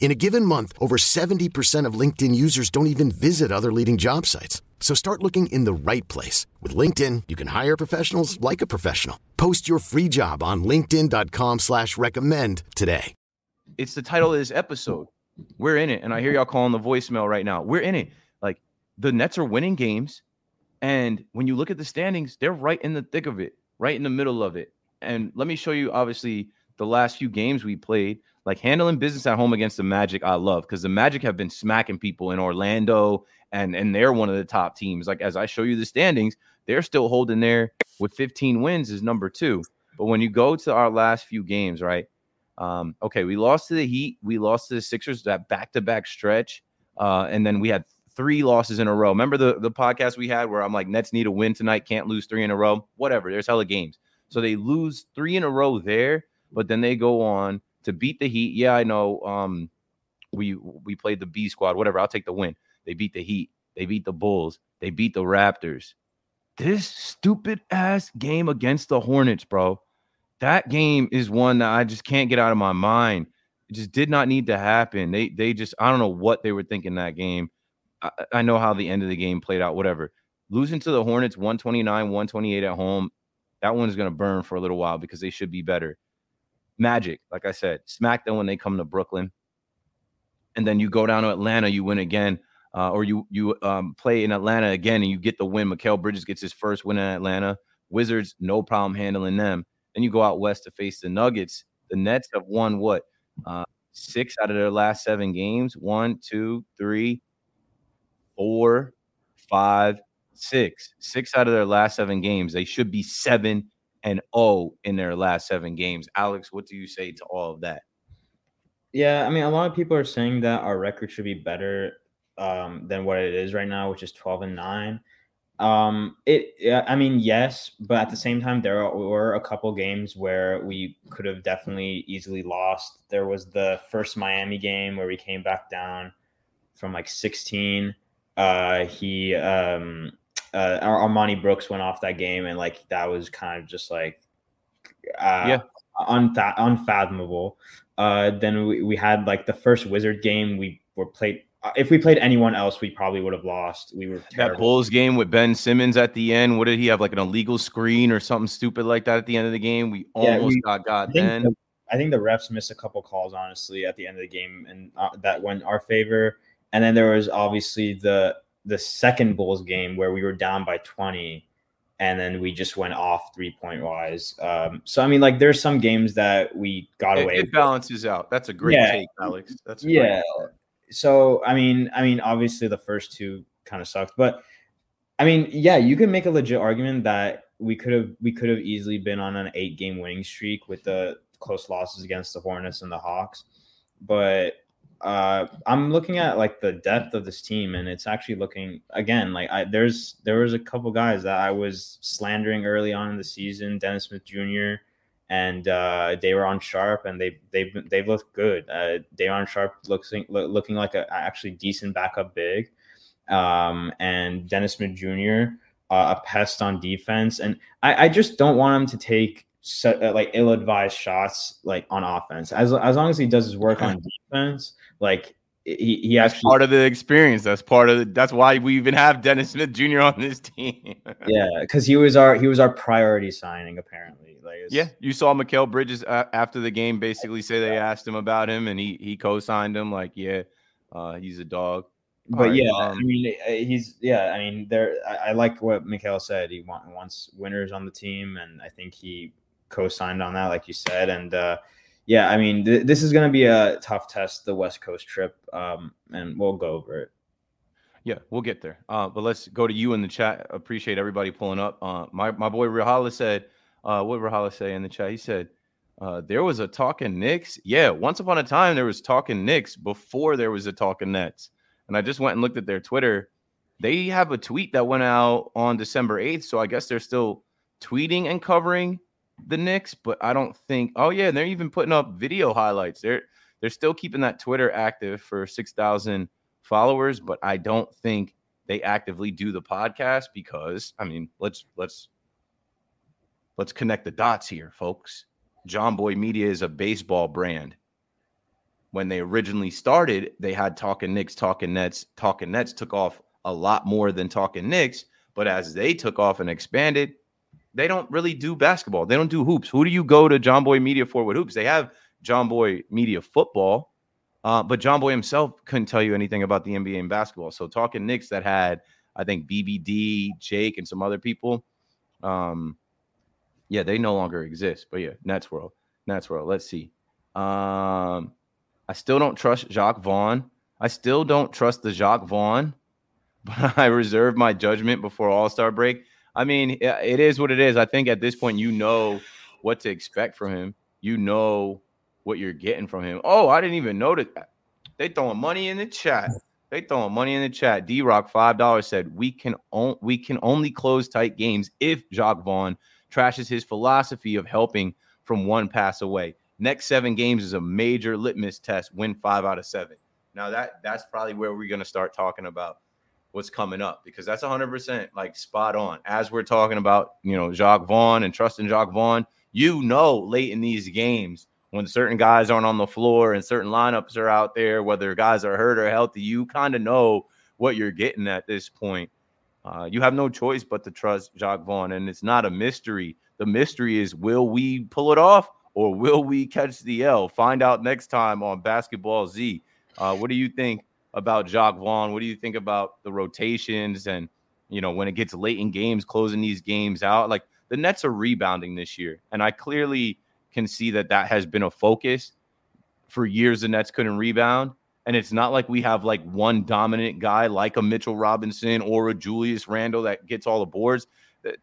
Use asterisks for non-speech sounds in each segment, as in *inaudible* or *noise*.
In a given month, over 70% of LinkedIn users don't even visit other leading job sites. So start looking in the right place. With LinkedIn, you can hire professionals like a professional. Post your free job on linkedin.com slash recommend today. It's the title of this episode. We're in it. And I hear y'all calling the voicemail right now. We're in it. Like the Nets are winning games. And when you look at the standings, they're right in the thick of it, right in the middle of it. And let me show you, obviously, the last few games we played like handling business at home against the Magic, I love because the Magic have been smacking people in Orlando, and and they're one of the top teams. Like as I show you the standings, they're still holding there with 15 wins is number two. But when you go to our last few games, right? Um, okay, we lost to the Heat, we lost to the Sixers that back to back stretch, uh, and then we had three losses in a row. Remember the the podcast we had where I'm like Nets need a win tonight, can't lose three in a row. Whatever, there's hella games. So they lose three in a row there, but then they go on to beat the Heat. Yeah, I know. Um, we we played the B squad, whatever. I'll take the win. They beat the Heat. They beat the Bulls. They beat the Raptors. This stupid ass game against the Hornets, bro. That game is one that I just can't get out of my mind. It just did not need to happen. They they just I don't know what they were thinking that game. I, I know how the end of the game played out. Whatever. Losing to the Hornets 129, 128 at home, that one's gonna burn for a little while because they should be better. Magic, like I said, smack them when they come to Brooklyn. And then you go down to Atlanta, you win again. Uh, or you you um, play in Atlanta again and you get the win. Mikal Bridges gets his first win in Atlanta. Wizards, no problem handling them. Then you go out west to face the Nuggets. The Nets have won what? Uh, six out of their last seven games. One, two, three, four, five, six. Six out of their last seven games. They should be seven and 0 in their last seven games. Alex, what do you say to all of that? Yeah, I mean, a lot of people are saying that our record should be better um, than what it is right now, which is 12 and 9. Um, it, I mean, yes, but at the same time, there were a couple games where we could have definitely easily lost. There was the first Miami game where we came back down from like 16. Uh, he, um, uh, Armoni Brooks went off that game, and like that was kind of just like uh, yeah, unfa- unfathomable. Uh, then we, we had like the first Wizard game. We were played. Uh, if we played anyone else, we probably would have lost. We were terrible. that Bulls game with Ben Simmons at the end. What did he have? Like an illegal screen or something stupid like that at the end of the game. We almost yeah, we, got got then. The, I think the refs missed a couple calls honestly at the end of the game, and uh, that went our favor. And then there was obviously the the second Bulls game where we were down by 20 and then we just went off three point wise. Um, so I mean, like there's some games that we got it, away. It balances out. That's a great yeah. take, Alex. That's yeah. So I mean, I mean, obviously the first two kind of sucked, but I mean, yeah, you can make a legit argument that we could have we could have easily been on an eight game winning streak with the close losses against the Hornets and the Hawks, but uh, I'm looking at like the depth of this team, and it's actually looking again like I there's there was a couple guys that I was slandering early on in the season, Dennis Smith Jr. and uh, Day'Ron Sharpe, and they they've they've looked good. Uh, Day'Ron Sharpe looking looking like a actually decent backup big, um, and Dennis Smith Jr. Uh, a pest on defense, and I, I just don't want him to take so, uh, like ill-advised shots like on offense. As as long as he does his work on defense, like he, he that's actually part of the experience. That's part of the, that's why we even have Dennis Smith Jr. on this *laughs* team. yeah, because he was our he was our priority signing apparently. Like yeah, you saw Mikal Bridges uh, after the game basically say they asked him about him and he he co-signed him like yeah, uh, he's a dog. But right, yeah, um, I mean uh, he's yeah. I mean there I, I like what Mikal said. He want, wants winners on the team, and I think he co-signed on that, like you said, and uh, yeah, I mean, th- this is going to be a tough test, the West Coast trip, um, and we'll go over it. Yeah, we'll get there. Uh, but let's go to you in the chat. Appreciate everybody pulling up. Uh, my my boy Rahala said, uh, what Rahala say in the chat? He said, uh, there was a talking Knicks. Yeah, once upon a time there was talking Knicks before there was a talking Nets. And I just went and looked at their Twitter. They have a tweet that went out on December 8th. So I guess they're still tweeting and covering the Knicks, but I don't think oh yeah, they're even putting up video highlights. They're they're still keeping that Twitter active for 6,000 followers, but I don't think they actively do the podcast because I mean, let's let's let's connect the dots here, folks. Jomboy Media is a baseball brand. When they originally started, they had Talking Knicks, Talking Nets. Talking Nets took off a lot more than Talking Knicks, but as they took off and expanded, they don't really do basketball. They don't do hoops. Who do you go to Jomboy Media for with hoops? They have Jomboy Media football, uh, but Boy himself couldn't tell you anything about the NBA and basketball. So talking Knicks that had, I think BBD, Jake, and some other people. Um, yeah, they no longer exist. But yeah, Nets World, Nets World. Let's see. Um, I still don't trust Jacque Vaughn. I still don't trust the Jacque Vaughn, *laughs* but I reserve my judgment before All Star break. I mean, it is what it is. I think at this point, you know what to expect from him. You know what you're getting from him. Oh, I didn't even notice. They throwing money in the chat. They throwing money in the chat. D Rock five dollars said we can on- we can only close tight games if Jacque Vaughn trashes his philosophy of helping from one pass away. Next seven games is a major litmus test. Win five out of seven. Now that that's probably where we're gonna start talking about what's coming up because that's 100% like spot on. As we're talking about, you know, Jacque Vaughn and trusting Jacque Vaughn, you know, late in these games when certain guys aren't on the floor and certain lineups are out there, whether guys are hurt or healthy, you kind of know what you're getting at this point. Uh, you have no choice but to trust Jacque Vaughn, and it's not a mystery. The mystery is will we pull it off or will we catch the L? Find out next time on Basketball Z. Uh, what do you think about Jacque Vaughn? What do you think about the rotations and you know when it gets late in games, closing these games out? Like the Nets are rebounding this year, and I clearly can see that that has been a focus for years. The Nets couldn't rebound, and it's not like we have like one dominant guy like a Mitchell Robinson or a Julius Randle that gets all the boards.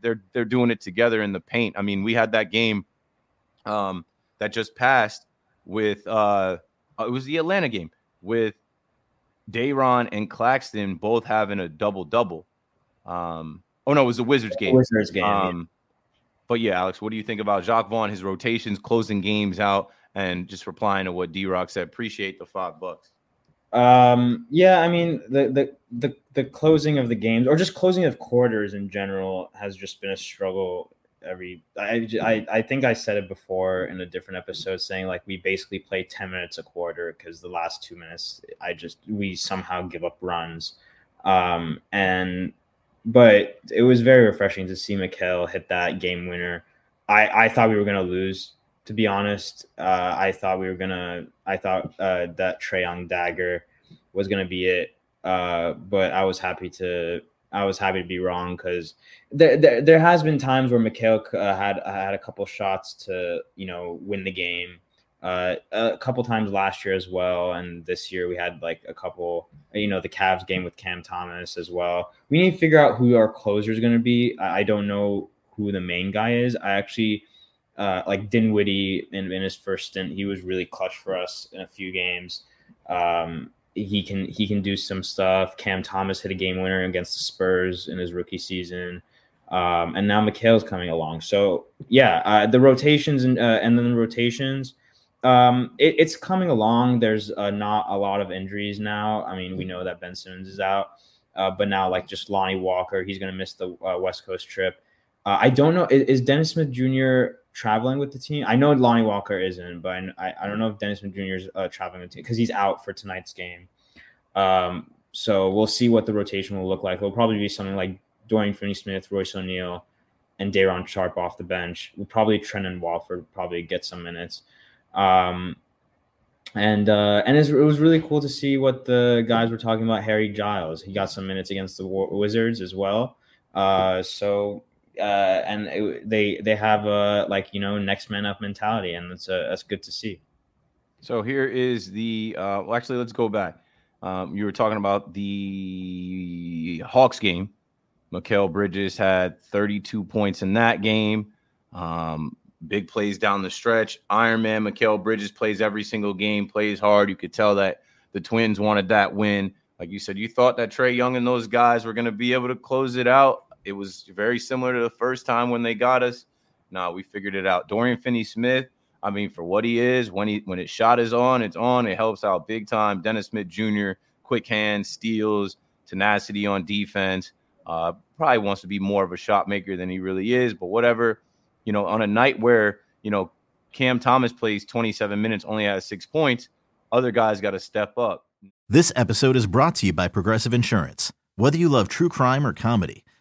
They're they're doing it together in the paint. I mean, we had that game um, that just passed with uh, it was the Atlanta game with Day'Ron and Claxton both having a double double. Um, oh no, it was the Wizards game. Wizards game. Um, yeah. But yeah, Alex, what do you think about Jacque Vaughn, his rotations, closing games out, and just replying to what D Rock said? Appreciate the five bucks. Um, yeah, I mean the, the the the closing of the games or just closing of quarters in general has just been a struggle every I, I I think I said it before in a different episode saying like we basically play 10 minutes a quarter because the last 2 minutes I just we somehow give up runs um and but it was very refreshing to see Mikal hit that game winner I I thought we were to lose to be honest. Uh, I thought we were gonna. I thought uh, that Trae Young dagger was gonna be it. Uh, but I was happy to. I was happy to be wrong because there, there, there has been times where Mikal uh, had had a couple shots to you know win the game. Uh, a couple times last year as well, and this year we had like a couple. You know, the Cavs game with Cam Thomas as well. We need to figure out who our closer is going to be. I, I don't know who the main guy is. I actually uh, like Dinwiddie in, in his first stint, he was really clutch for us in a few games. Um, he can he can do some stuff. Cam Thomas hit a game winner against the Spurs in his rookie season, um, and now Mikal's coming along. So yeah, uh, the rotations and uh, and then the rotations, um, it, it's coming along. There's uh, not a lot of injuries now. I mean, we know that Ben Simmons is out, uh, but now like just Lonnie Walker, he's going to miss the uh, West Coast trip. Uh, I don't know. Is, is, Dennis Smith Jr. traveling with the team? I know Lonnie Walker isn't, but I, I don't know if Dennis Smith Jr. is uh, traveling with the team because he's out for tonight's game. Um, so we'll see what the rotation will look like. It'll probably be something like Dorian Finney-Smith, Royce O'Neale, and Day'Ron Sharpe off the bench. We'll probably Trendon Watford probably get some minutes. Um, and uh, and it was really cool to see what the guys were talking about. Harry Giles, he got some minutes against the Wizards as well. Uh, so uh, and it, they they have a like you know next man up mentality, and that's uh, that's good to see. So here is the. Uh, well, actually, let's go back. Um, you were talking about the Hawks game. Mikal Bridges had 32 points in that game. Um, big plays down the stretch. Iron Man Mikal Bridges plays every single game, plays hard. You could tell that the Twins wanted that win. Like you said, you thought that Trae Young and those guys were going to be able to close it out. It was very similar to the first time when they got us. Nah, we figured it out. Dorian Finney-Smith, I mean, for what he is, when he when his shot is on, it's on. It helps out big time. Dennis Smith Jr., quick hands, steals, tenacity on defense. Uh, probably wants to be more of a shot maker than he really is, but whatever. You know, on a night where you know Cam Thomas plays 27 minutes, only has six points, other guys got to step up. This episode is brought to you by Progressive Insurance. Whether you love true crime or comedy,